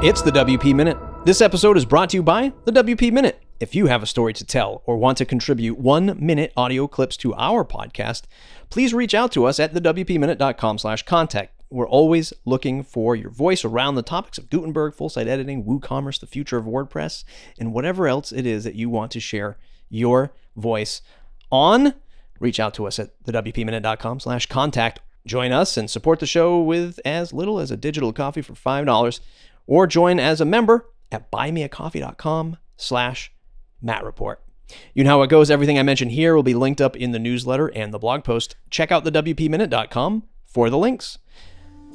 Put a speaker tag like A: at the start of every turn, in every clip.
A: It's the WP Minute. This episode is brought to you by the WP Minute. If you have a story to tell or want to contribute one minute audio clips to our podcast, please reach out to us at thewpminute.com slash contact. We're always looking for your voice around the topics of Gutenberg, full site editing, WooCommerce, the future of WordPress, and whatever else it is that you want to share your voice on. Reach out to us at thewpminute.com slash contact. Join us and support the show with as little as a digital coffee for $5 or join as a member at buymeacoffee.com slash Matt Report. You know how it goes. Everything I mentioned here will be linked up in the newsletter and the blog post. Check out the WPMinute.com for the links.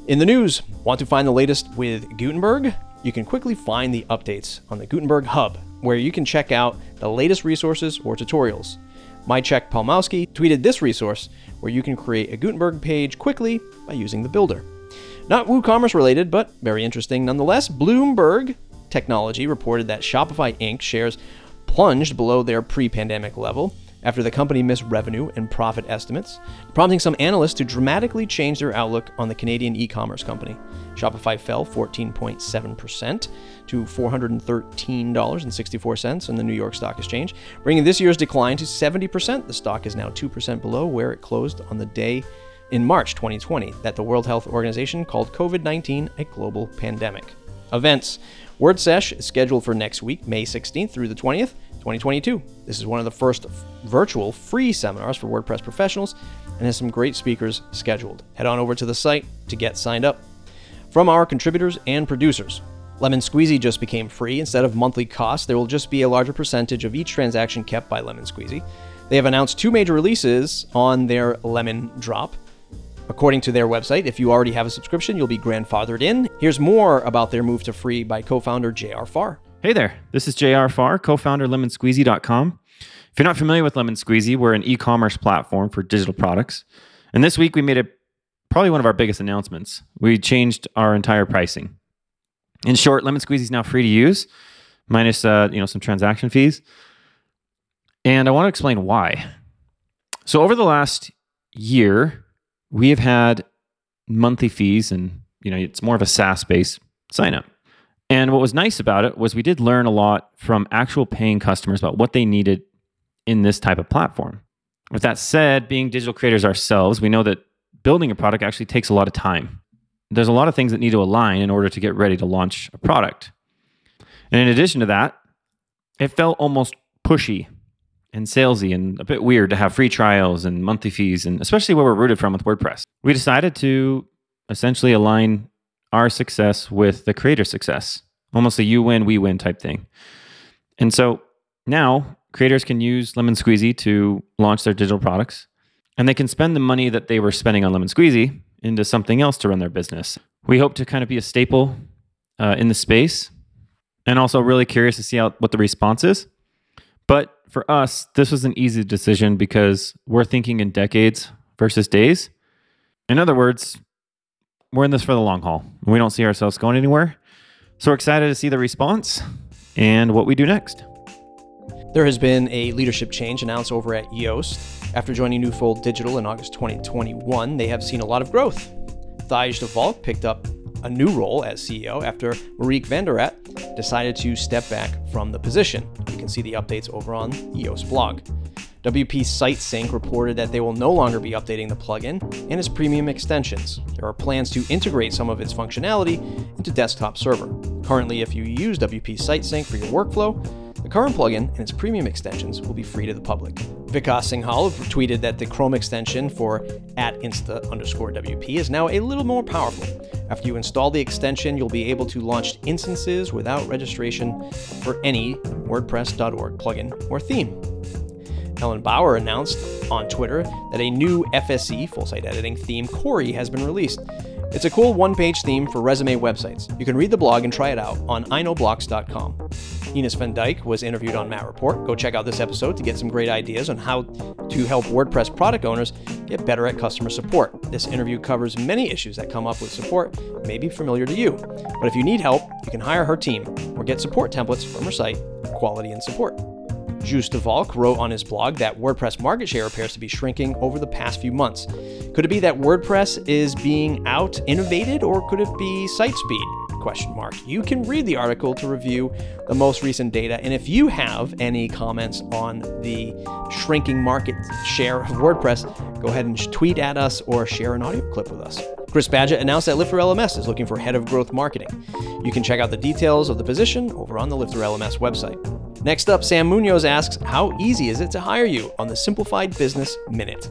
A: In the news, want to find the latest with Gutenberg? You can quickly find the updates on the Gutenberg Hub, where you can check out the latest resources or tutorials. Maciek Palmowski tweeted this resource where you can create a Gutenberg page quickly by using the builder. Not WooCommerce related, but very interesting nonetheless. Bloomberg Technology reported that Shopify Inc. shares plunged below their pre pandemic level after the company missed revenue and profit estimates, prompting some analysts to dramatically change their outlook on the Canadian e commerce company. Shopify fell 14.7% to $413.64 in the New York Stock Exchange, bringing this year's decline to 70%. The stock is now 2% below where it closed on the day in March 2020 that the World Health Organization called COVID 19 a global pandemic. Events WordSesh is scheduled for next week, May 16th through the 20th, 2022. This is one of the first virtual free seminars for WordPress professionals and has some great speakers scheduled. Head on over to the site to get signed up. From our contributors and producers, Lemon Squeezy just became free. Instead of monthly costs, there will just be a larger percentage of each transaction kept by Lemon Squeezy. They have announced two major releases on their Lemon Drop. According to their website, if you already have a subscription, you'll be grandfathered in. Here's more about their move to free by co founder JR Farr.
B: Hey there, this is JR Farr, co founder lemonsqueezy.com. If you're not familiar with Lemon Squeezy, we're an e commerce platform for digital products. And this week we made it probably one of our biggest announcements. We changed our entire pricing. In short, Lemon Squeezy is now free to use, minus uh, you know some transaction fees. And I want to explain why. So over the last year, we have had monthly fees and you know it's more of a SaaS based sign up. And what was nice about it was we did learn a lot from actual paying customers about what they needed in this type of platform. With that said, being digital creators ourselves, we know that building a product actually takes a lot of time. There's a lot of things that need to align in order to get ready to launch a product. And in addition to that, it felt almost pushy and salesy and a bit weird to have free trials and monthly fees, and especially where we're rooted from with WordPress. We decided to essentially align our success with the creator success, almost a you win, we win type thing. And so now creators can use Lemon Squeezy to launch their digital products, and they can spend the money that they were spending on Lemon Squeezy into something else to run their business. We hope to kind of be a staple uh, in the space, and also really curious to see how, what the response is. But for us, this was an easy decision because we're thinking in decades versus days. In other words, we're in this for the long haul. We don't see ourselves going anywhere. So we're excited to see the response and what we do next.
A: There has been a leadership change announced over at Yoast. After joining Newfold Digital in August 2021, they have seen a lot of growth. Thijs de Valk picked up a new role as CEO after Marieke van de Rakt decided to step back from the position. You can see the updates over on Yoast blog. WP SiteSync reported that they will no longer be updating the plugin and its premium extensions. There are plans to integrate some of its functionality into Desktop Server. Currently, if you use WP SiteSync for your workflow, current plugin and its premium extensions will be free to the public. Vikas Singhal tweeted that the Chrome extension for at insta underscore WP is now a little more powerful. After you install the extension, you'll be able to launch instances without registration for any WordPress.org plugin or theme. Ellen Bauer announced on Twitter that a new FSE full site editing theme, Corey, has been released. It's a cool one page theme for resume websites. You can read the blog and try it out on ainoblocks.com. Ines van Dyke was interviewed on Matt Report. Go check out this episode to get some great ideas on how to help WordPress product owners get better at customer support. This interview covers many issues that come up with support, may be familiar to you. But if you need help, you can hire her team or get support templates from her site, Quality and Support. Joost de Valk wrote on his blog that WordPress market share appears to be shrinking over the past few months. Could it be that WordPress is being out innovated, or could it be site speed? Question mark. You can read the article to review the most recent data. And if you have any comments on the shrinking market share of WordPress, go ahead and tweet at us or share an audio clip with us. Chris Badgett announced that Lifter LMS is looking for head of growth marketing. You can check out the details of the position over on the Lifter LMS website. Next up, Sam Munoz asks, How easy is it to hire you on the Simplified Business Minute?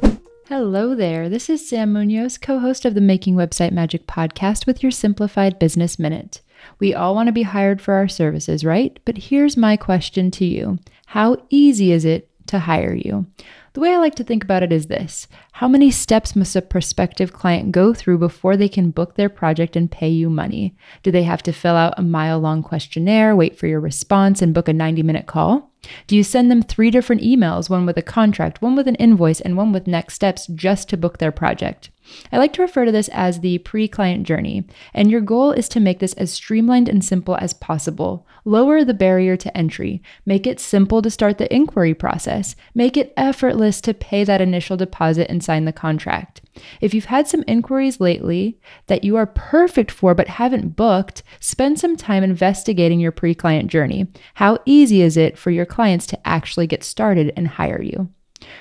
C: Hello there. This is Sam Munoz, co host of the Making Website Magic podcast with your Simplified Business Minute. We all want to be hired for our services, right? But here's my question to you How easy is it to hire you? The way I like to think about it is this How many steps must a prospective client go through before they can book their project and pay you money? Do they have to fill out a mile long questionnaire, wait for your response, and book a 90 minute call? Do you send them three different emails, one with a contract, one with an invoice, and one with next steps just to book their project? I like to refer to this as the pre client journey, and your goal is to make this as streamlined and simple as possible. Lower the barrier to entry, make it simple to start the inquiry process, make it effortless to pay that initial deposit and sign the contract. If you've had some inquiries lately that you are perfect for but haven't booked, spend some time investigating your pre client journey. How easy is it for your clients to actually get started and hire you?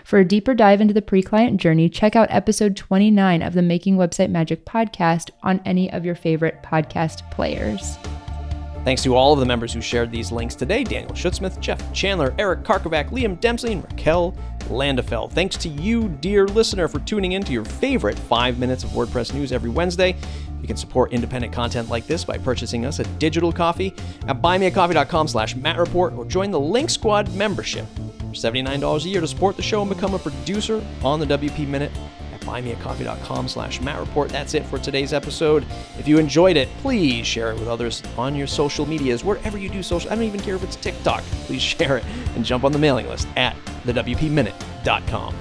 C: For a deeper dive into the pre client journey, check out episode 29 of the Making Website Magic podcast on any of your favorite podcast players.
A: Thanks to all of the members who shared these links today Daniel Schutzsmith, Jeff Chandler, Eric Karkovack, Liam Dempsey, and Raquel Landefeld. Thanks to you, dear listener, for tuning in to your favorite five minutes of WordPress news every Wednesday. You can support independent content like this by purchasing us a digital coffee at buymeacoffee.com slash mattreport or join the Link Squad membership for $79 a year to support the show and become a producer on the WP Minute at buymeacoffee.com slash mattreport. That's it for today's episode. If you enjoyed it, please share it with others on your social medias, wherever you do social. I don't even care if it's TikTok. Please share it and jump on the mailing list at thewpminute.com.